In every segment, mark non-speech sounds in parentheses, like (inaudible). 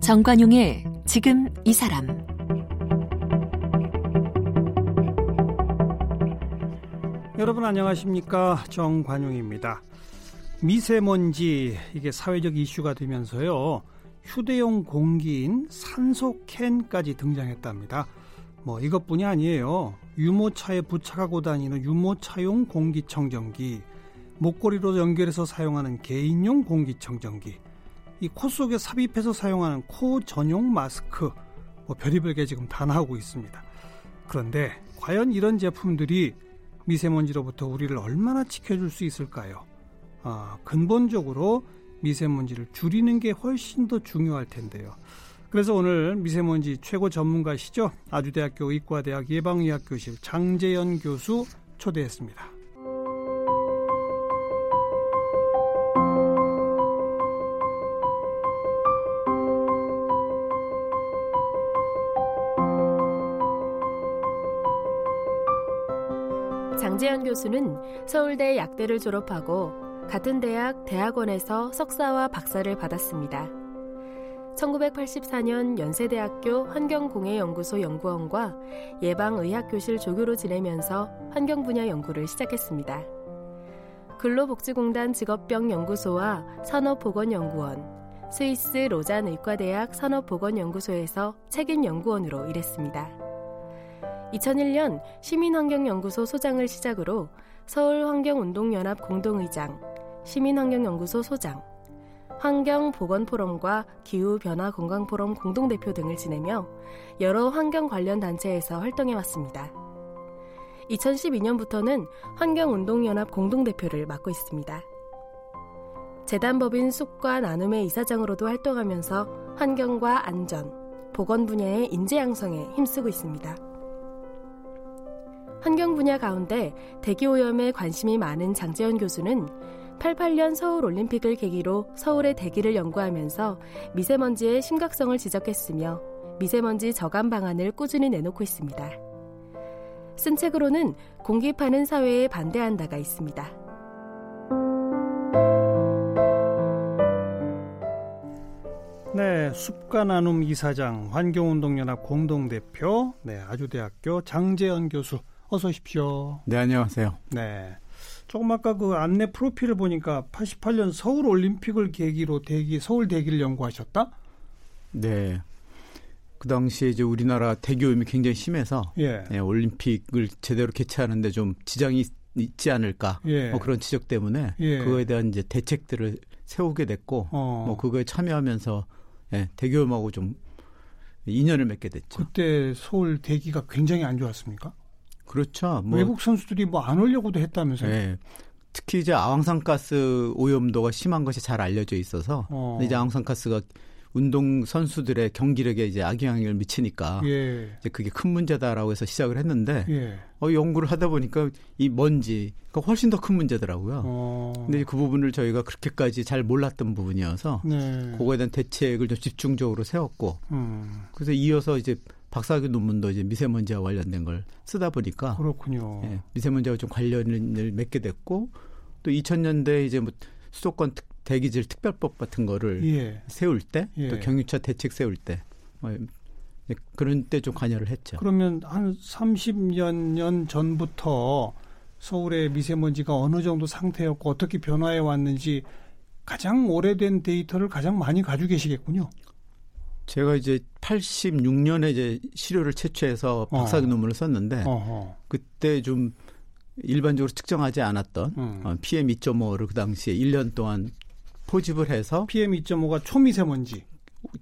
정관용의 지금 이 사람 여러분 안녕하십니까 정관용입니다. 미세먼지 이게 사회적 이슈가 되면서요 휴대용 공기인 산소캔까지 등장했답니다. 뭐 이것뿐이 아니에요. 유모차에 부착하고 다니는 유모차용 공기청정기, 목걸이로 연결해서 사용하는 개인용 공기청정기, 이 코 속에 삽입해서 사용하는 코 전용 마스크, 뭐 별의별 게 지금 다 나오고 있습니다. 그런데 과연 이런 제품들이 미세먼지로부터 우리를 얼마나 지켜줄 수 있을까요? 아, 근본적으로 미세먼지를 줄이는 게 훨씬 더 중요할 텐데요. 그래서 오늘 미세먼지 최고 전문가시죠. 아주대학교 의과대학 예방의학교실 장재현 교수 초대했습니다. 장재현 교수는 서울대 약대를 졸업하고 같은 대학 대학원에서 석사와 박사를 받았습니다. 1984년 연세대학교 환경공해연구소 연구원과 예방의학교실 조교로 지내면서 환경 분야 연구를 시작했습니다. 근로복지공단 직업병연구소와 산업보건연구원, 스위스 로잔 의과대학 산업보건연구소에서 책임 연구원으로 일했습니다. 2001년 시민환경연구소 소장을 시작으로 서울환경운동연합 공동의장, 시민환경연구소 소장, 환경보건포럼과 기후변화건강포럼 공동대표 등을 지내며 여러 환경 관련 단체에서 활동해 왔습니다. 2012년부터는 환경운동연합 공동대표를 맡고 있습니다. 재단법인 숲과 나눔의 이사장으로도 활동하면서 환경과 안전, 보건 분야의 인재 양성에 힘쓰고 있습니다. 환경 분야 가운데 대기 오염에 관심이 많은 장재현 교수는 88년 서울 올림픽을 계기로 서울의 대기를 연구하면서 미세먼지의 심각성을 지적했으며 미세먼지 저감 방안을 꾸준히 내놓고 있습니다. 쓴 책으로는 공기 파는 사회에 반대한다가 있습니다. 네, 숲과 나눔 이사장, 환경운동연합 공동대표, 네, 아주대학교 장재현 교수, 어서 오십시오. 네, 안녕하세요. 네. 조금 아까 그 안내 프로필을 보니까 88년 서울 올림픽을 계기로 대기 서울 대기를 연구하셨다? 네. 그 당시에 이제 우리나라 대기 오염이 굉장히 심해서 예. 예, 올림픽을 제대로 개최하는데 좀 지장이 있지 않을까 예. 뭐 그런 지적 때문에 예. 그거에 대한 이제 대책들을 세우게 됐고 어. 뭐 그거에 참여하면서 예, 대기오염하고 좀 인연을 맺게 됐죠. 그때 서울 대기가 굉장히 안 좋았습니까? 그렇죠. 뭐 외국 선수들이 뭐 안 오려고도 했다면서요? 네. 특히 이제 아황산가스 오염도가 심한 것이 잘 알려져 있어서 어. 이제 아황산가스가 운동 선수들의 경기력에 이제 악영향을 미치니까 예. 이제 그게 큰 문제다라고 해서 시작을 했는데 예. 어, 연구를 하다 보니까 이 먼지가 그러니까 훨씬 더 큰 문제더라고요. 어. 근데 그 부분을 저희가 그렇게까지 잘 몰랐던 부분이어서 네. 그거에 대한 대책을 좀 집중적으로 세웠고 음. 그래서 이어서 이제 박사학위 논문도 이제 미세먼지와 관련된 걸 쓰다 보니까 그렇군요. 예, 미세먼지와 좀 관련을 맺게 됐고 또 2000년대 이제 뭐 수도권 특, 대기질 특별법 같은 거를 예. 세울 때또 예. 경유차 대책 세울 때 뭐, 그런 때 좀 관여를 했죠. 그러면 한 30년 년 전부터 서울의 미세먼지가 어느 정도 상태였고 어떻게 변화해 왔는지 가장 오래된 데이터를 가장 많이 가지고 계시겠군요. 제가 이제 86년에 이제 시료를 채취해서 박사학위 어. 논문을 썼는데 어허. 그때 좀 일반적으로 측정하지 않았던 음. 어, PM 2.5를 그 당시에 1년 동안 포집을 해서 PM 2.5가 초미세먼지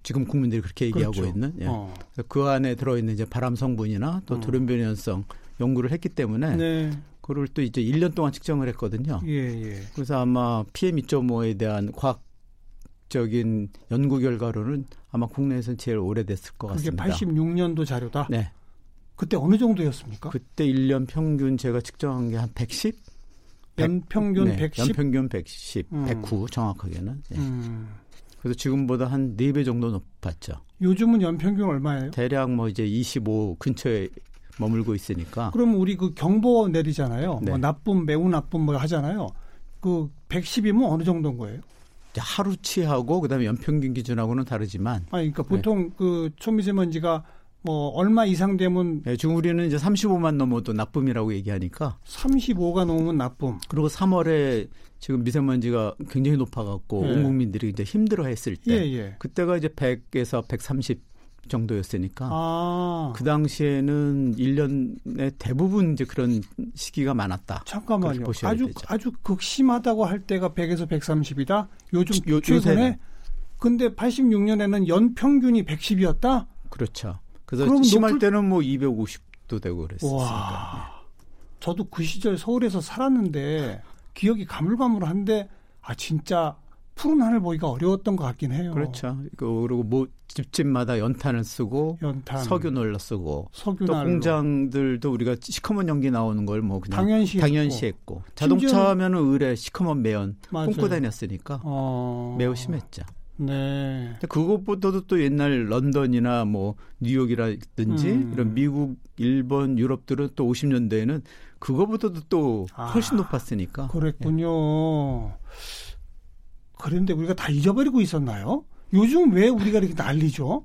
지금 국민들이 그렇게 얘기하고 그렇죠. 있는 예. 어. 그 안에 들어있는 이제 바람 성분이나 또 음. 돌연변이성 연구를 했기 때문에 네. 그걸 또 이제 1년 동안 측정을 했거든요. 예, 예. 그래서 아마 PM 2.5에 대한 과학 적인 연구 결과로는 아마 국내에서는 제일 오래됐을 것 같습니다. 그게 86년도 자료다? 네. 그때 어느 정도였습니까? 그때 1년 평균 제가 측정한 게 한 110? 연평균 100, 네, 110? 연평균 110, 음. 109 정확하게는. 네. 음. 그래서 지금보다 한 4배 정도 높았죠. 요즘은 연평균 얼마예요? 대략 뭐 이제 25 근처에 머물고 있으니까. 그럼 우리 그 경보 내리잖아요. 네. 뭐 나쁨, 매우 나쁨 뭐 하잖아요. 그 110이면 어느 정도인 거예요? 하루치하고 그다음에 연평균 기준하고는 다르지만. 아, 그러니까 보통 네. 그 초미세먼지가 뭐 얼마 이상 되면 네, 지금 우리는 이제 35만 넘어도 나쁨이라고 얘기하니까 35가 넘으면 나쁨. 그리고 3월에 지금 미세먼지가 굉장히 높아 갖고 예. 온 국민들이 이제 힘들어 했을 때 예, 예. 그때가 이제 100에서 130 정도였으니까 아. 그 당시에는 1년에 대부분 이제 그런 시기가 많았다. 잠깐만요. 아주 되죠. 아주 극심하다고 할 때가 100에서 130이다. 요즘 요, 최근에 요새는. 근데 86년에는 연 평균이 110이었다. 그렇죠. 그래서 심할 높을... 때는 뭐 250도 되고 그랬었으니까. 네. 저도 그 시절 서울에서 살았는데 기억이 가물가물한데 아 진짜 푸른 하늘 보기가 어려웠던 것 같긴 해요. 그렇죠. 그 그리고 뭐 집집마다 연탄을 쓰고 연탄. 석유놀러 쓰고 또 공장들도 우리가 시커먼 연기 나오는 걸 뭐 그냥 당연시, 당연시 했고 자동차 하면은 을에 시커먼 매연 뿜고 다녔으니까 어... 매우 심했죠. 네. 그것보다도 또 옛날 런던이나 뭐 뉴욕이라든지 음. 이런 미국, 일본, 유럽들은 또 50년대에는 그거보다도 또 훨씬 아, 높았으니까. 그랬군요. 예. 그런데 우리가 다 잊어버리고 있었나요? 요즘 왜 우리가 이렇게 난리죠?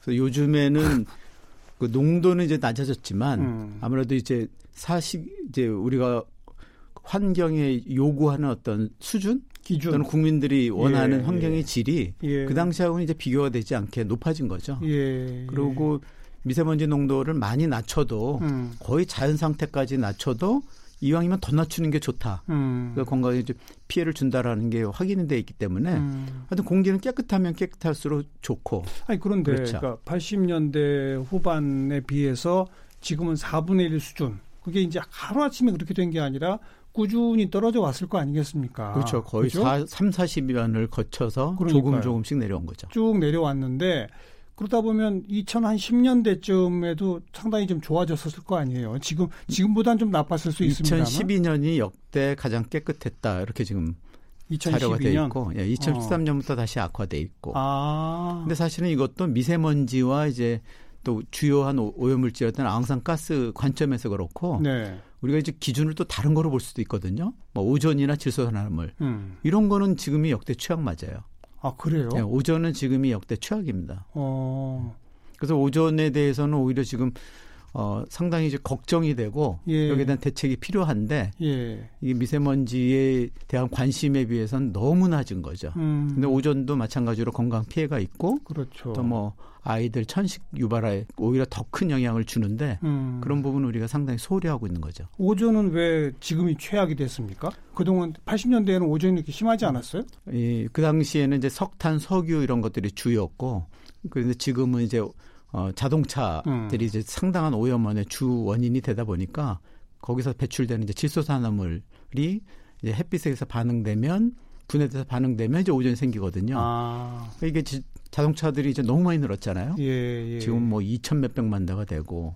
그래서 요즘에는 (laughs) 그 농도는 이제 낮아졌지만 음. 아무래도 이제 사실 이제 우리가 환경에 요구하는 어떤 수준 기준 또는 국민들이 원하는 예, 환경의 예. 질이 예. 그 당시하고는 이제 비교가 되지 않게 높아진 거죠. 예, 그리고 미세먼지 농도를 많이 낮춰도 음. 거의 자연 상태까지 낮춰도 이왕이면 더 낮추는 게 좋다. 음. 그 건강에 좀 피해를 준다라는 게 확인이 돼 있기 때문에 음. 하여튼 공기는 깨끗하면 깨끗할수록 좋고. 아니 그런데 그렇죠. 그러니까 80년대 후반에 비해서 지금은 4분의 1 수준. 그게 이제 하루아침에 그렇게 된 게 아니라 꾸준히 떨어져 왔을 거 아니겠습니까? 그렇죠. 거의 그렇죠? 4, 3, 40년을 거쳐서 그러니까요. 조금 조금씩 내려온 거죠. 쭉 내려왔는데 그러다 보면 2010년대쯤에도 상당히 좀 좋아졌었을 거 아니에요. 지금 지금보다는 좀 나빴을 수 있습니다. 2012년이 역대 가장 깨끗했다 이렇게 지금 2012년? 자료가 돼 있고, 예, 2013년부터 어. 다시 악화돼 있고. 아. 근데 사실은 이것도 미세먼지와 이제 또 주요한 오염물질이었던 앙상가스 관점에서 그렇고 네. 우리가 이제 기준을 또 다른 거로 볼 수도 있거든요. 뭐 오존이나 질소산화물 음. 이런 거는 지금이 역대 최악 맞아요. 아 그래요? 네, 오존은 지금이 역대 최악입니다. 어. 그래서 오존에 대해서는 오히려 지금 어, 상당히 이제 걱정이 되고 예. 여기에 대한 대책이 필요한데 예. 이 미세먼지에 대한 관심에 비해서는 너무 낮은 거죠. 음. 근데 오존도 마찬가지로 건강 피해가 있고 그렇죠. 또뭐 아이들 천식 유발에 오히려 더 큰 영향을 주는데 음. 그런 부분 우리가 상당히 소홀히 하고 있는 거죠. 오존은 왜 지금이 최악이 됐습니까? 그동안 80년대에는 오존이 이렇게 심하지 않았어요? 예, 그 당시에는 이제 석탄, 석유 이런 것들이 주였고 그런데 지금은 이제 어, 자동차들이 음. 이제 상당한 오염원의 주 원인이 되다 보니까 거기서 배출되는 이제 질소산화물이 이제 햇빛에서 반응되면 분해돼서 반응되면 이제 오존이 생기거든요. 아. 그러니까 이게 지, 자동차들이 이제 너무 많이 늘었잖아요. 예, 예. 지금 뭐 2천 몇백만 대가 되고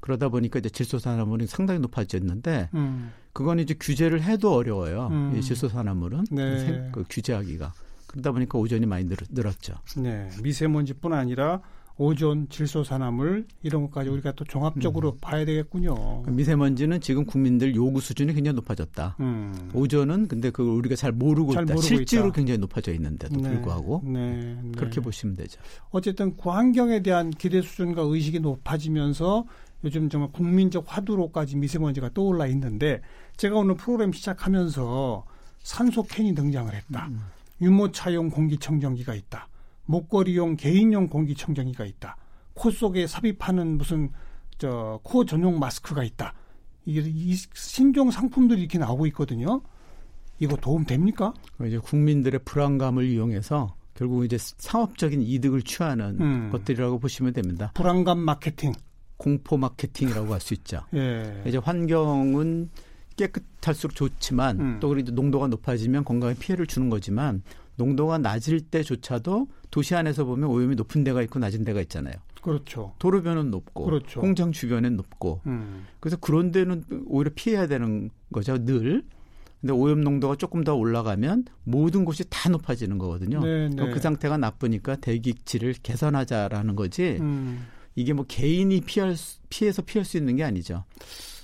그러다 보니까 이제 질소산화물이 상당히 높아졌는데 음. 그건 이제 규제를 해도 어려워요. 음. 이 질소산화물은 네. 그 규제하기가 그러다 보니까 오존이 많이 늘, 늘었죠. 네, 미세먼지뿐 아니라 오존, 질소산화물 이런 것까지 우리가 또 종합적으로 음. 봐야 되겠군요. 그 미세먼지는 지금 국민들 요구 수준이 굉장히 높아졌다. 음. 오존은 근데 그걸 우리가 잘 모르고 잘 있다. 모르고 실제로 있다. 굉장히 높아져 있는데도 네. 불구하고 네. 네. 그렇게 보시면 되죠. 어쨌든 그 환경에 대한 기대 수준과 의식이 높아지면서 요즘 정말 국민적 화두로까지 미세먼지가 떠올라 있는데 제가 오늘 프로그램 시작하면서 산소 캔이 등장을 했다. 음. 유모차용 공기청정기가 있다. 목걸이용 개인용 공기청정기가 있다. 코 속에 삽입하는 무슨 저 코 전용 마스크가 있다. 이게 이 신종 상품들이 이렇게 나오고 있거든요. 이거 도움 됩니까? 이제 국민들의 불안감을 이용해서 결국 이제 상업적인 이득을 취하는 음. 것들이라고 보시면 됩니다. 불안감 마케팅, 공포 마케팅이라고 할 수 있죠. (laughs) 예. 이제 환경은 깨끗할수록 좋지만 음. 또 그리고 농도가 높아지면 건강에 피해를 주는 거지만 농도가 낮을 때조차도 도시 안에서 보면 오염이 높은 데가 있고 낮은 데가 있잖아요. 그렇죠. 도로변은 높고 그렇죠. 공장 주변은 높고 음. 그래서 그런 데는 오히려 피해야 되는 거죠 늘. 근데 오염 농도가 조금 더 올라가면 모든 곳이 다 높아지는 거거든요. 네, 네. 그 상태가 나쁘니까 대기질을 개선하자라는 거지. 음. 이게 뭐 개인이 피할 수, 피해서 피할 수 있는 게 아니죠.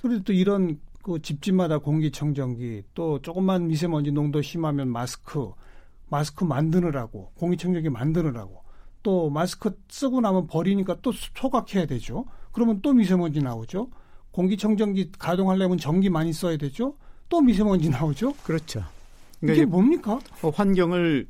그리고 또 이런 그 집집마다 공기청정기 또 조금만 미세먼지 농도 심하면 마스크 마스크 만드느라고 공기청정기 만드느라고 또 마스크 쓰고 나면 버리니까 또 소각해야 되죠. 그러면 또 미세먼지 나오죠. 공기청정기 가동하려면 전기 많이 써야 되죠. 또 미세먼지 나오죠. 그렇죠. 그러니까 이게 뭡니까? 어, 환경을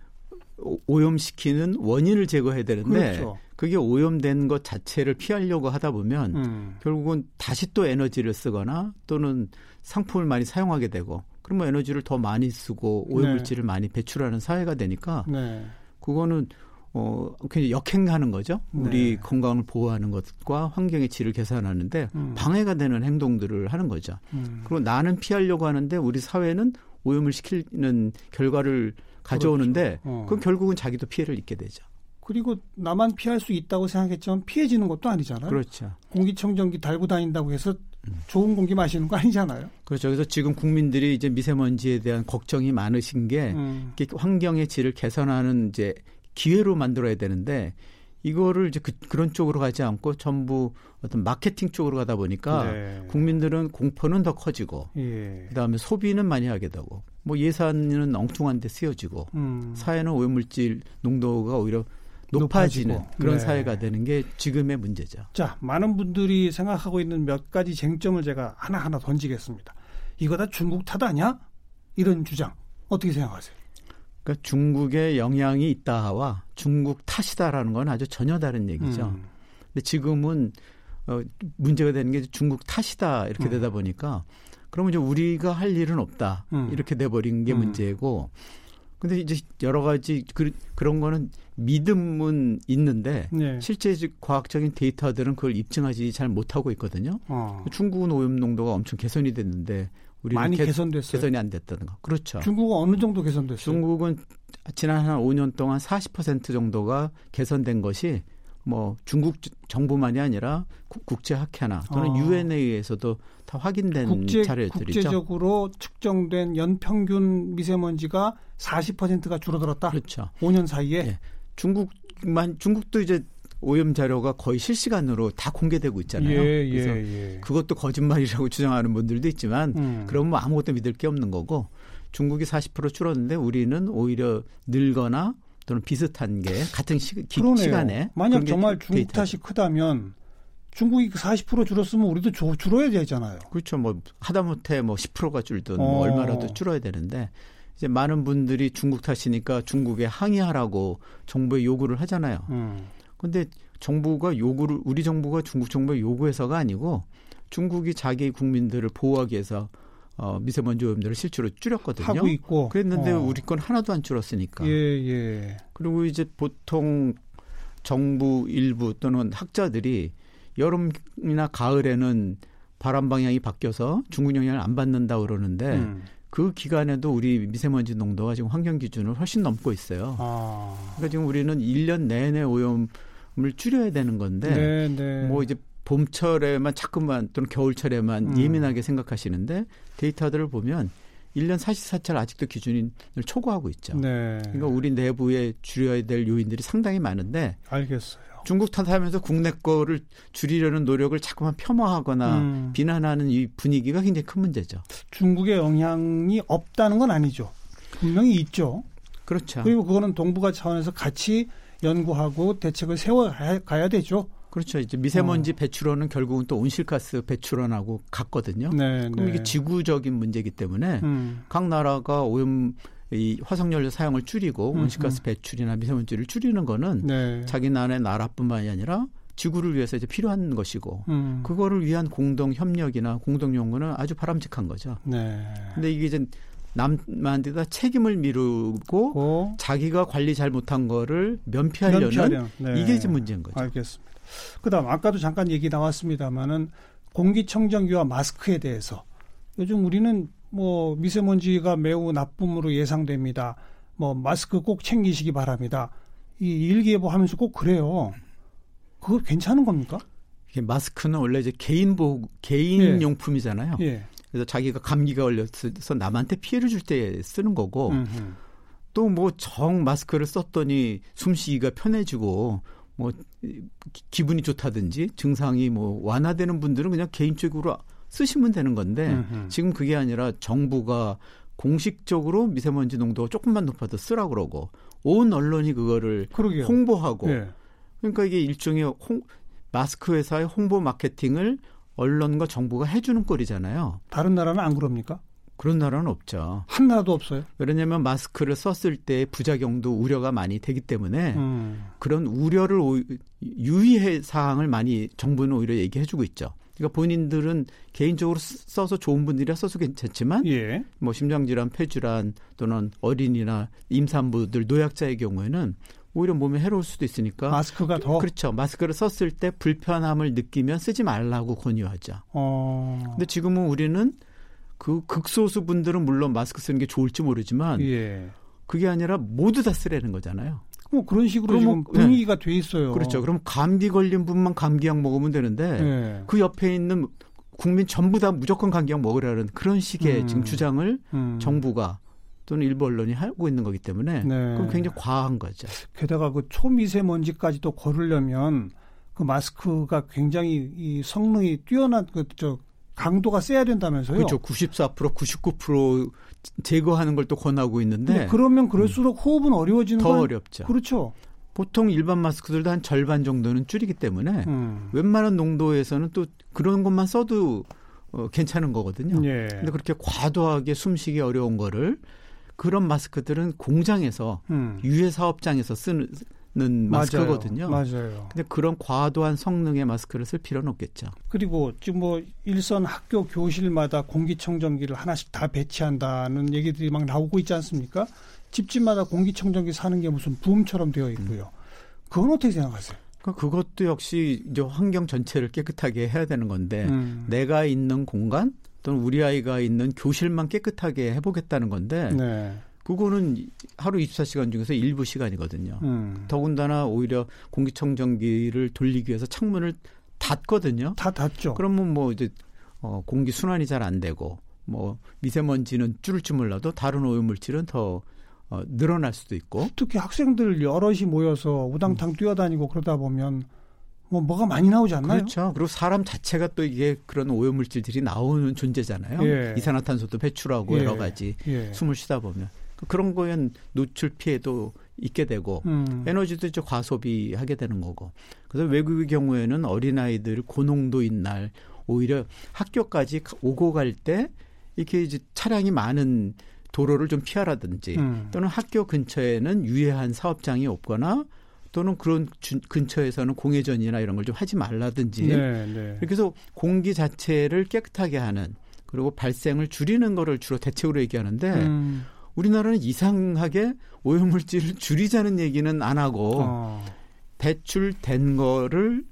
오염시키는 원인을 제거해야 되는데 그렇죠. 그게 오염된 것 자체를 피하려고 하다 보면 음. 결국은 다시 또 에너지를 쓰거나 또는 상품을 많이 사용하게 되고 그러면 에너지를 더 많이 쓰고 오염물질을 네. 많이 배출하는 사회가 되니까 네. 그거는 어 굉장히 역행하는 거죠. 우리 네. 건강을 보호하는 것과 환경의 질을 개선하는데 음. 방해가 되는 행동들을 하는 거죠. 음. 그리고 나는 피하려고 하는데 우리 사회는 오염을 시키는 결과를 가져오는데 그렇죠. 어. 그건 결국은 자기도 피해를 입게 되죠. 그리고 나만 피할 수 있다고 생각했지만 피해지는 것도 아니잖아요. 그렇죠. 공기청정기 달고 다닌다고 해서 좋은 공기 마시는 거 아니잖아요. 그렇죠. 그래서 지금 국민들이 이제 미세먼지에 대한 걱정이 많으신 게 음. 환경의 질을 개선하는 이제 기회로 만들어야 되는데 이거를 이제 그, 런 쪽으로 가지 않고 전부 어떤 마케팅 쪽으로 가다 보니까 네. 국민들은 공포는 더 커지고 예. 그다음에 소비는 많이 하게 되고 뭐 예산은 엉뚱한 데 쓰여지고 음. 사회는 오염물질 농도가 오히려 높아지는 높아지고. 그런 네. 사회가 되는 게 지금의 문제죠. 자, 많은 분들이 생각하고 있는 몇 가지 쟁점을 제가 하나하나 던지겠습니다. 이거 다 중국 탓 아니야? 이런 주장 어떻게 생각하세요? 그러니까 중국의 영향이 있다와 중국 탓이다라는 건 아주 전혀 다른 얘기죠. 음. 근데 지금은 어, 문제가 되는 게 중국 탓이다 이렇게 음. 되다 보니까 그러면 이제 우리가 할 일은 없다 음. 이렇게 돼버린 게 음. 문제고 근데 이제 여러 가지 그, 그런 거는 믿음은 있는데 네. 실제 과학적인 데이터들은 그걸 입증하지 잘 못하고 있거든요. 어. 중국은 오염 농도가 엄청 개선이 됐는데 우리는 많이 개, 개선됐어요. 개선이 안 됐다는 거. 그렇죠. 중국은 어느 정도 개선됐어요? 중국은 지난 한 5년 동안 40% 정도가 개선된 것이 뭐 중국 정부만이 아니라 국제 학회나 또는 어. 유엔에 의해서도 다 확인된 국제, 자료들이죠. 국제적으로 측정된 연평균 미세먼지가 40%가 줄어들었다. 그렇죠. 5년 사이에 네. 중국만 중국도 이제 오염 자료가 거의 실시간으로 다 공개되고 있잖아요. 예, 예, 그래서 예. 그것도 거짓말이라고 (laughs) 주장하는 분들도 있지만 음. 그러면 뭐 아무것도 믿을 게 없는 거고 중국이 40% 줄었는데 우리는 오히려 늘거나 또는 비슷한 게 같은 시, 기, 시간에 만약 정말 중국. 탓이 크다면 중국이 40%그 줄었으면 우리도 줄, 줄어야 되잖아요. 그렇죠. 뭐 하다못해 뭐 10%가 줄든 뭐 어. 뭐 얼마라도 줄어야 되는데 이제 많은 분들이 중국 탓이니까 중국에 항의하라고 정부에 요구를 하잖아요. 음. 근데 정부가 요구를 우리 정부가 중국 정부에 요구해서가 아니고 중국이 자기 국민들을 보호하기 위해서 어, 미세먼지 오염들을 실제로 줄였거든요. 하고 있고. 그랬는데 어. 우리 건 하나도 안 줄었으니까. 예, 예. 그리고 이제 보통 정부 일부 또는 학자들이 여름이나 가을에는 바람 방향이 바뀌어서 중국 영향을 안 받는다 그러는데 음. 그 기간에도 우리 미세먼지 농도가 지금 환경 기준을 훨씬 넘고 있어요. 아. 그러니까 지금 우리는 1년 내내 오염을 줄여야 되는 건데 네, 네. 뭐 이제 봄철에만 자꾸만 또는 겨울철에만 음. 예민하게 생각하시는데 데이터들을 보면 1년 44철 아직도 기준을 초과하고 있죠. 네. 그러니까 우리 내부에 줄여야 될 요인들이 상당히 많은데 알겠어요. 중국 탓하면서 국내 거를 줄이려는 노력을 자꾸만 폄하하거나 음. 비난하는 이 분위기가 굉장히 큰 문제죠. 중국의 영향이 없다는 건 아니죠. 분명히 있죠. 그렇죠. 그리고 그거는 동북아 차원에서 같이 연구하고 대책을 세워 가야 되죠. 그렇죠. 이제 미세먼지 어. 배출원은 결국은 또 온실가스 배출원하고 같거든요. 네, 그럼 네. 이게 지구적인 문제이기 때문에 음. 각 나라가 오염 이 화석연료 사용을 줄이고 음, 온실가스 음. 배출이나 미세먼지를 줄이는 거는 네. 자기 나라의 나라뿐만이 아니라 지구를 위해서 이제 필요한 것이고 음. 그거를 위한 공동 협력이나 공동 연구는 아주 바람직한 거죠. 네. 근데 이게 이제 남한테다 책임을 미루고 고. 자기가 관리 잘 못한 거를 면피하려는 면피하려. 네. 이게 이제 문제인 거죠. 알겠습니다. 그다음 아까도 잠깐 얘기 나왔습니다마는 공기청정기와 마스크에 대해서 요즘 우리는 뭐 미세먼지가 매우 나쁨으로 예상됩니다. 뭐 마스크 꼭 챙기시기 바랍니다. 이 일기예보 하면서 꼭 그래요. 그거 괜찮은 겁니까? 마스크는 원래 이제 개인 보호 개인 예. 용품이잖아요. 예. 그래서 자기가 감기가 걸려서 남한테 피해를 줄 때 쓰는 거고 또 뭐 정 마스크를 썼더니 숨쉬기가 편해지고 뭐 기분이 좋다든지 증상이 뭐 완화되는 분들은 그냥 개인적으로 쓰시면 되는 건데 음흠. 지금 그게 아니라 정부가 공식적으로 미세먼지 농도가 조금만 높아도 쓰라 그러고 온 언론이 그거를 그러게요. 홍보하고 네. 그러니까 이게 일종의 홍, 마스크 회사의 홍보 마케팅을 언론과 정부가 해주는 꼴이잖아요. 다른 나라는 안 그럽니까? 그런 나라는 없죠. 한 나라도 없어요. 왜냐하면 마스크를 썼을 때 부작용도 우려가 많이 되기 때문에 음. 그런 우려를 유의해 사항을 많이 정부는 오히려 얘기해주고 있죠. 그러니까 본인들은 개인적으로 써서 좋은 분들이라 써서 괜찮지만 예. 뭐 심장질환, 폐질환 또는 어린이나 임산부들, 노약자의 경우에는 오히려 몸에 해로울 수도 있으니까 마스크가 더 그렇죠. 마스크를 썼을 때 불편함을 느끼면 쓰지 말라고 권유하죠. 어. 근데 지금은 우리는 그 극소수 분들은 물론 마스크 쓰는 게 좋을지 모르지만 예. 그게 아니라 모두 다 쓰라는 거잖아요. 뭐 그런 식으로 지금 분위기가 네. 돼 있어요. 그렇죠. 그럼 감기 걸린 분만 감기약 먹으면 되는데 네. 그 옆에 있는 국민 전부 다 무조건 감기약 먹으라는 그런 식의 음. 지금 주장을 음. 정부가 또는 일부 언론이 하고 있는 거기 때문에 네. 그럼 굉장히 과한 거죠. 게다가 그 초미세먼지까지도 거르려면 그 마스크가 굉장히 이 성능이 뛰어난 그저 강도가 세야 된다면서요? 그렇죠. 94% 99% 제거하는 걸 또 권하고 있는데 그러면 그럴수록 음. 호흡은 어려워지는 더 건, 어렵죠. 그렇죠. 보통 일반 마스크들도 한 절반 정도는 줄이기 때문에 음. 웬만한 농도에서는 또 그런 것만 써도 어, 괜찮은 거거든요. 예. 근데 그렇게 과도하게 숨쉬기 어려운 거를 그런 마스크들은 공장에서 음. 유해 사업장에서 쓰는 맞아요. 마스크거든요. 맞아요. 근데 그런 과도한 성능의 마스크를 쓸 필요는 없겠죠. 그리고 지금 뭐 일선 학교 교실마다 공기청정기를 하나씩 다 배치한다는 얘기들이 막 나오고 있지 않습니까? 집집마다 공기청정기 사는 게 무슨 붐처럼 되어 있고요. 그건 어떻게 생각하세요? 그러니까 그것도 역시 이제 환경 전체를 깨끗하게 해야 되는 건데 음. 내가 있는 공간 또는 우리 아이가 있는 교실만 깨끗하게 해보겠다는 건데 네. 그거는 하루 24시간 중에서 일부 시간이거든요. 음. 더군다나 오히려 공기청정기를 돌리기 위해서 창문을 닫거든요. 다 닫죠. 그러면 뭐 이제 어, 공기 순환이 잘 안 되고 뭐 미세먼지는 줄을 줄 몰라도 다른 오염물질은 더 어, 늘어날 수도 있고. 특히 학생들 여럿이 모여서 우당탕 음. 뛰어다니고 그러다 보면 뭐 뭐가 많이 나오지 않나요? 그렇죠. 그리고 사람 자체가 또 이게 그런 오염물질들이 나오는 존재잖아요. 예. 이산화탄소도 배출하고 예. 여러 가지 예. 숨을 쉬다 보면 그런 거엔 노출 피해도 있게 되고 음. 에너지도 이제 과소비하게 되는 거고. 그래서 외국의 경우에는 어린 아이들 고농도인 날 오히려 학교까지 오고 갈 때 이렇게 이제 차량이 많은 도로를 좀 피하라든지 음. 또는 학교 근처에는 유해한 사업장이 없거나 또는 그런 주, 근처에서는 공회전이나 이런 걸 좀 하지 말라든지 네, 네. 이렇게 해서 공기 자체를 깨끗하게 하는 그리고 발생을 줄이는 거를 주로 대책으로 얘기하는데 음. 우리나라는 이상하게 오염물질을 줄이자는 얘기는 안 하고 어. 배출된 거를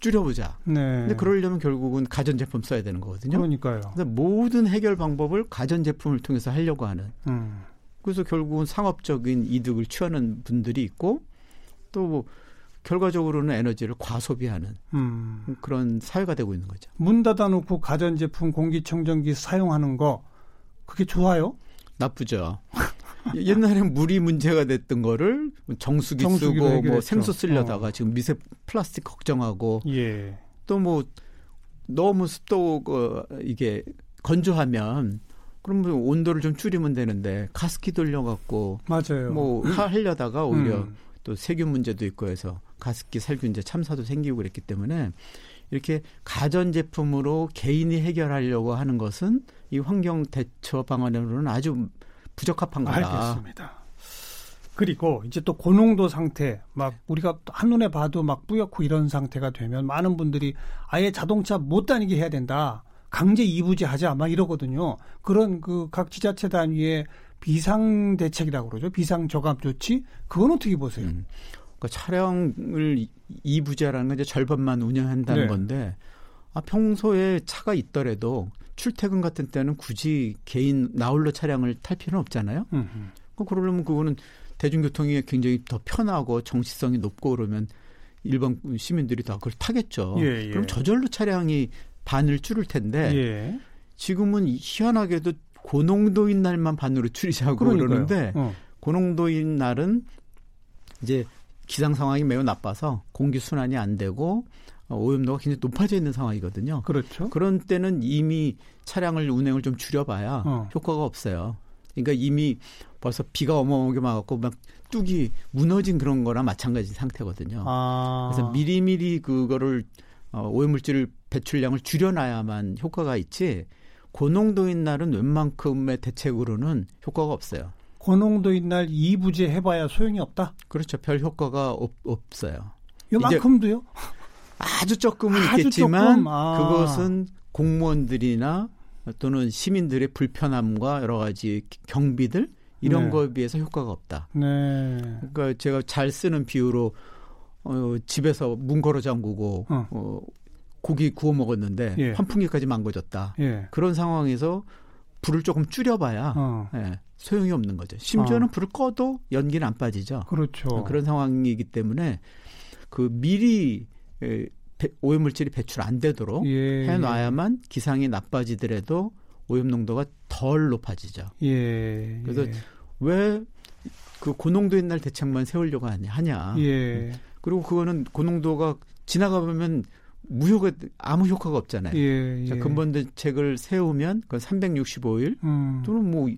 줄여보자. 네. 근데 그러려면 결국은 가전제품 써야 되는 거거든요. 그러니까요. 근데 모든 해결 방법을 가전제품을 통해서 하려고 하는. 음. 그래서 결국은 상업적인 이득을 취하는 분들이 있고 또 뭐 결과적으로는 에너지를 과소비하는 음. 그런 사회가 되고 있는 거죠. 문 닫아놓고 가전제품 공기청정기 사용하는 거 그게 좋아요? 나쁘죠. (laughs) 옛날에 물이 문제가 됐던 거를 정수기 쓰고 뭐 생수 쓰려다가 어. 지금 미세 플라스틱 걱정하고 예. 또뭐 너무 습도가 이게 건조하면 그러면 온도를 좀 줄이면 되는데 가습기 돌려갖고 맞아요. 뭐 하려다가 오히려 음. 또 세균 문제도 있고 해서 가습기 살균제 참사도 생기고 그랬기 때문에 이렇게 가전 제품으로 개인이 해결하려고 하는 것은 이 환경 대처 방안으로는 아주 부적합한 거다. 알겠습니다. 그리고 이제 또 고농도 상태, 막 우리가 한눈에 봐도 막 뿌옇고 이런 상태가 되면 많은 분들이 아예 자동차 못 다니게 해야 된다. 강제 이부제 하자 막 이러거든요. 그런 그 각 지자체 단위의 비상 대책이라고 그러죠. 비상 저감 조치. 그건 어떻게 보세요? 음. 그러니까 차량을 이부제라는 건 이제 절반만 운영한다는 네. 건데 아, 평소에 차가 있더라도 출퇴근 같은 때는 굳이 개인 나홀로 차량을 탈 필요는 없잖아요. 음 그러려면 그거는 대중교통이 굉장히 더 편하고 정시성이 높고 그러면 일반 시민들이 다 그걸 타겠죠. 예, 예. 그럼 저절로 차량이 반을 줄을 텐데 예. 지금은 희한하게도 고농도인 날만 반으로 줄이자고 그러니까요. 그러는데 어. 고농도인 날은 이제 기상 상황이 매우 나빠서 공기 순환이 안 되고 어, 오염도가 굉장히 높아져 있는 상황이거든요. 그렇죠. 그런 때는 이미 차량을 운행을 좀 줄여봐야 어. 효과가 없어요. 그러니까 이미 벌써 비가 어마어마하게 막았고 막 뚝이 무너진 그런 거랑 마찬가지 상태거든요. 아. 그래서 미리미리 그거를 어, 오염물질 배출량을 줄여놔야만 효과가 있지 고농도인 날은 웬만큼의 대책으로는 효과가 없어요. 고농도인 날 이부제 해봐야 소용이 없다? 그렇죠. 별 효과가 없, 없어요. 요만큼도요? 아주 조금은 아주 있겠지만 조금? 아. 그것은 공무원들이나 또는 시민들의 불편함과 여러 가지 경비들 이런 네. 거에 비해서 효과가 없다. 네. 그러니까 제가 잘 쓰는 비유로 어, 집에서 문 걸어 잠그고 어. 어 고기 구워 먹었는데 예. 환풍기까지 망가졌다. 예. 그런 상황에서 불을 조금 줄여봐야 어. 예, 소용이 없는 거죠. 심지어는 어. 불을 꺼도 연기는 안 빠지죠. 그렇죠. 그런 상황이기 때문에 그 미리 오염물질이 배출 안 되도록 예. 해놔야만 기상이 나빠지더라도 오염 농도가 덜 높아지죠. 예. 그래서 예. 왜그 고농도인 날 대책만 세우려고 하냐. 예. 그리고 그거는 고농도가 지나가보면 무효가 아무 효과가 없잖아요. 예, 예. 자, 근본 대책을 세우면 그 365일 음. 또는 뭐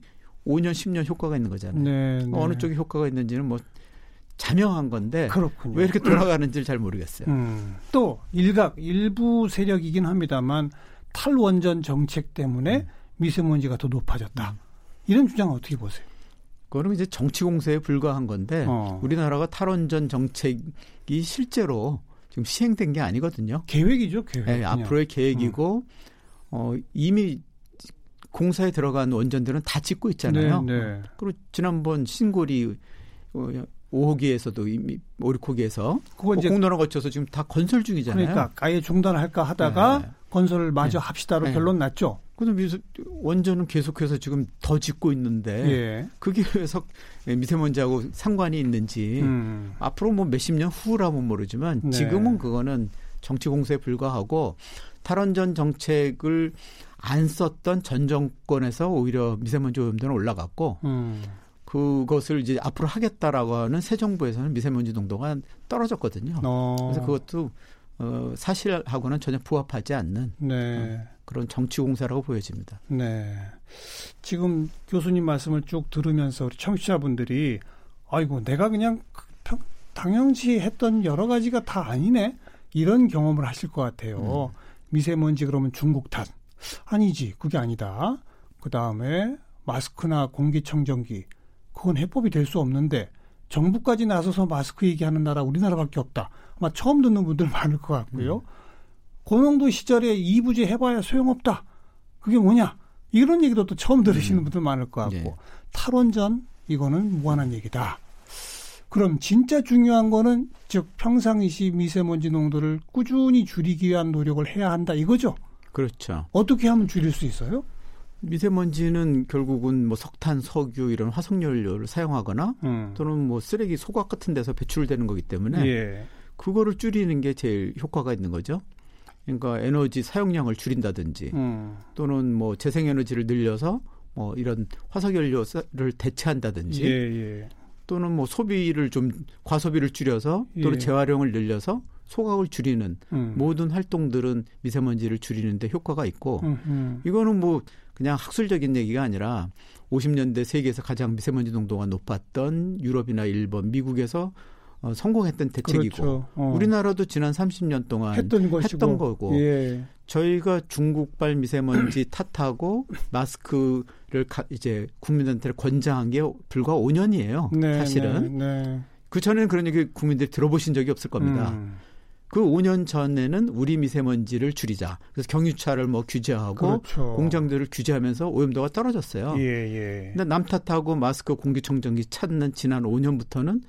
5년 10년 효과가 있는 거잖아요. 네, 네. 어느 쪽에 효과가 있는지는 뭐 자명한 건데 그렇군요. 왜 이렇게 돌아가는지를 잘 모르겠어요. 음. 또 일각 일부 세력이긴 합니다만 탈원전 정책 때문에 음. 미세먼지가 더 높아졌다. 음. 이런 주장 어떻게 보세요? 그거는 이제 정치 공세에 불과한 건데 어. 우리나라가 탈원전 정책이 실제로 지금 시행된 게 아니거든요. 계획이죠, 계획. 네, 앞으로의 계획이고 음. 어, 이미 공사에 들어간 원전들은 다 짓고 있잖아요. 네, 네. 그리고 지난번 신고리 어, 5호기에서도 이미 오리코기에서 그거 이제 공론화 거쳐서 지금 다 건설 중이잖아요. 그러니까 아예 중단할까 하다가 네. 건설을 마저 네. 합시다로 네. 결론 났죠. 그래서 원전은 계속해서 지금 더 짓고 있는데 예. 그게 (laughs) 왜 미세먼지하고 상관이 있는지 음. 앞으로 뭐 몇십 년 후라면 모르지만 네. 지금은 그거는 정치 공세에 불과하고 탈원전 정책을 안 썼던 전 정권에서 오히려 미세먼지 오염도는 올라갔고 음. 그것을 이제 앞으로 하겠다라고 하는 새 정부에서는 미세먼지 농도가 떨어졌거든요. 어. 그래서 그것도 어, 사실하고는 전혀 부합하지 않는 네. 어, 그런 정치 공사라고 보여집니다. 네. 지금 교수님 말씀을 쭉 들으면서 우리 청취자분들이 아이고 내가 그냥 그 당연시 했던 여러 가지가 다 아니네 이런 경험을 하실 것 같아요. 음. 미세먼지 그러면 중국 탓 아니지 그게 아니다. 그 다음에 마스크나 공기청정기 그건 해법이 될 수 없는데 정부까지 나서서 마스크 얘기하는 나라 우리나라밖에 없다. 아마 처음 듣는 분들 (laughs) 많을 것 같고요. 음. 고농도 시절에 이부제 해봐야 소용없다. 그게 뭐냐? 이런 얘기도 또 처음 들으시는 음. 분들 많을 것 같고 네. 탈원전 이거는 무한한 얘기다. 그럼 진짜 중요한 거는 즉 평상시 미세먼지 농도를 꾸준히 줄이기 위한 노력을 해야 한다 이거죠. 그렇죠. 어떻게 하면 줄일 수 있어요? 미세먼지는 결국은 뭐 석탄, 석유 이런 화석 연료를 사용하거나 음. 또는 뭐 쓰레기 소각 같은 데서 배출되는 거기 때문에 예. 그거를 줄이는 게 제일 효과가 있는 거죠. 그러니까 에너지 사용량을 줄인다든지 음. 또는 뭐 재생에너지를 늘려서 뭐 이런 화석 연료를 대체한다든지 예, 예. 또는 뭐 소비를 좀 과소비를 줄여서 또는 예. 재활용을 늘려서 소각을 줄이는 음. 모든 활동들은 미세먼지를 줄이는데 효과가 있고 음, 음. 이거는 뭐 그냥 학술적인 얘기가 아니라 50년대 세계에서 가장 미세먼지 농도가 높았던 유럽이나 일본, 미국에서 어, 성공했던 대책이고 그렇죠. 어. 우리나라도 지난 30년 동안 했던, 했던 거고 예. 저희가 중국발 미세먼지 (clears throat) 탓하고 마스크를 가, 이제 국민한테 권장한 게 불과 5년이에요. 네, 사실은 네, 네. 그 전에는 그런 얘기 국민들이 들어보신 적이 없을 겁니다. 음. 그 5년 전에는 우리 미세먼지를 줄이자. 그래서 경유차를 뭐 규제하고 그렇죠. 공장들을 규제하면서 오염도가 떨어졌어요. 예, 예. 근데 남 탓하고 마스크 공기청정기 찾는 지난 5년부터는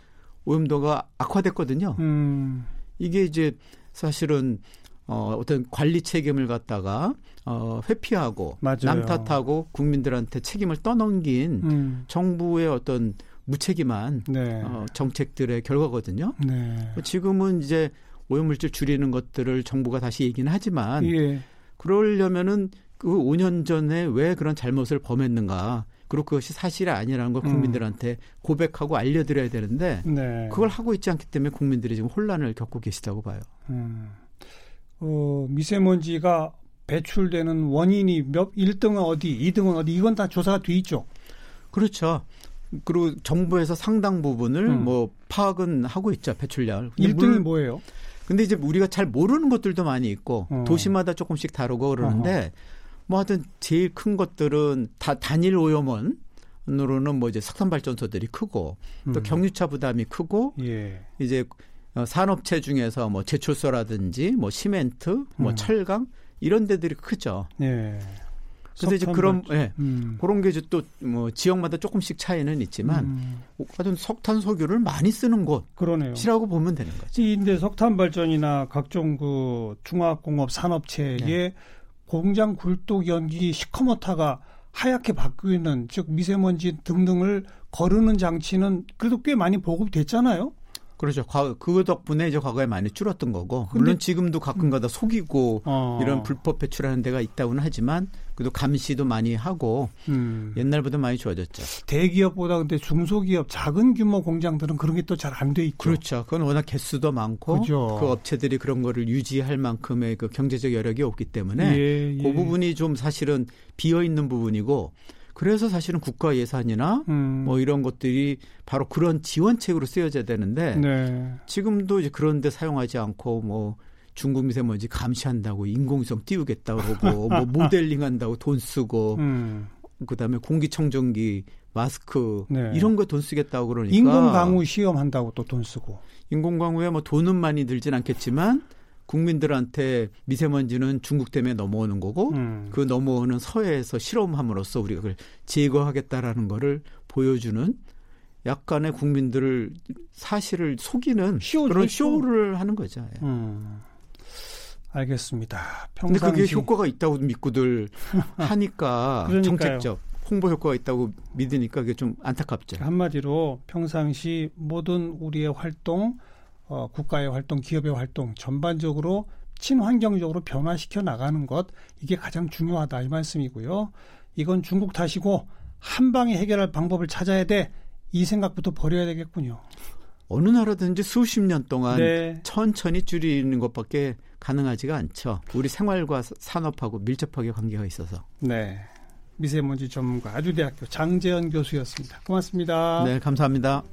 오염도가 악화됐거든요. 음. 이게 이제 사실은 어, 어떤 관리 책임을 갖다가 어, 회피하고 맞아요. 남 탓하고 국민들한테 책임을 떠넘긴 음. 정부의 어떤 무책임한 네. 어, 정책들의 결과거든요. 네. 지금은 이제 오염물질 줄이는 것들을 정부가 다시 얘기는 하지만 예. 그러려면은 그 5년 전에 왜 그런 잘못을 범했는가 그리고 그것이 사실이 아니라는 걸 음. 국민들한테 고백하고 알려드려야 되는데 네. 그걸 하고 있지 않기 때문에 국민들이 지금 혼란을 겪고 계시다고 봐요. 음. 어, 미세먼지가 배출되는 원인이 몇 1등은 어디, 2등은 어디 이건 다 조사가 돼 있죠. 그렇죠. 그리고 정부에서 상당 부분을 음. 뭐 파악은 하고 있죠 배출량. 1등이 뭐예요? 근데 이제 우리가 잘 모르는 것들도 많이 있고 어. 도시마다 조금씩 다르고 그러는데 어허. 뭐 하여튼 제일 큰 것들은 다 단일 오염원 으로는 뭐 이제 석탄 발전소들이 크고 또 음. 경유차 부담이 크고 예. 이제 어, 산업체 중에서 뭐 제철소라든지 뭐 시멘트, 뭐 음. 철강 이런 데들이 크죠. 예. 그래서 이제 그런 예. 음. 그런 게 이제 또 뭐 지역마다 조금씩 차이는 있지만 음. 하여튼 석탄 석유를 많이 쓰는 곳 그러네요. 시라고 보면 되는 거죠. 근데 석탄 발전이나 각종 그 중화공업 산업체의 네. 공장 굴뚝 연기 시커멓다가 하얗게 바뀌는 즉 미세먼지 등등을 거르는 장치는 그래도 꽤 많이 보급됐잖아요. 그렇죠. 과, 그 덕분에 이제 과거에 많이 줄었던 거고 물론 지금도 가끔가다 속이고 어. 이런 불법 배출하는 데가 있다고는 하지만 그래도 감시도 많이 하고 음. 옛날보다 많이 좋아졌죠. 대기업보다 근데 중소기업 작은 규모 공장들은 그런 게 또 잘 안 돼 있죠. 그렇죠. 그건 워낙 개수도 많고 그렇죠. 그 업체들이 그런 거를 유지할 만큼의 그 경제적 여력이 없기 때문에 예, 예. 그 부분이 좀 사실은 비어 있는 부분이고 그래서 사실은 국가 예산이나 음. 뭐 이런 것들이 바로 그런 지원책으로 쓰여져야 되는데 네. 지금도 이제 그런 데 사용하지 않고 뭐 중국 미세먼지 감시한다고 인공위성 띄우겠다 그러고 뭐 (laughs) 모델링 한다고 돈 쓰고 음. 그다음에 공기청정기 마스크 네. 이런 거 돈 쓰겠다고 그러니까 인공 강우 시험한다고 또 돈 쓰고 인공 강우에 뭐 돈은 많이 들진 않겠지만 국민들한테 미세먼지는 중국 때문에 넘어오는 거고 음. 그 넘어오는 서해에서 실험함으로써 우리가 그걸 제거하겠다라는 거를 보여주는 약간의 국민들을 사실을 속이는 그런 쇼 를 하는 거죠. 예. 음. 알겠습니다. 평상시. 근데 그게 효과가 있다고 믿고들 (laughs) 하니까 정책적 홍보 효과가 있다고 믿으니까 그게 좀 안타깝죠. 한마디로 평상시 모든 우리의 활동 어, 국가의 활동, 기업의 활동 전반적으로 친환경적으로 변화시켜 나가는 것 이게 가장 중요하다 이 말씀이고요. 이건 중국 탓이고 한 방에 해결할 방법을 찾아야 돼. 이 생각부터 버려야 되겠군요. 어느 나라든지 수십 년 동안 네. 천천히 줄이는 것밖에 가능하지가 않죠. 우리 생활과 산업하고 밀접하게 관계가 있어서. 네. 미세먼지 전문가 아주대학교 장재현 교수였습니다. 고맙습니다. 네, 감사합니다.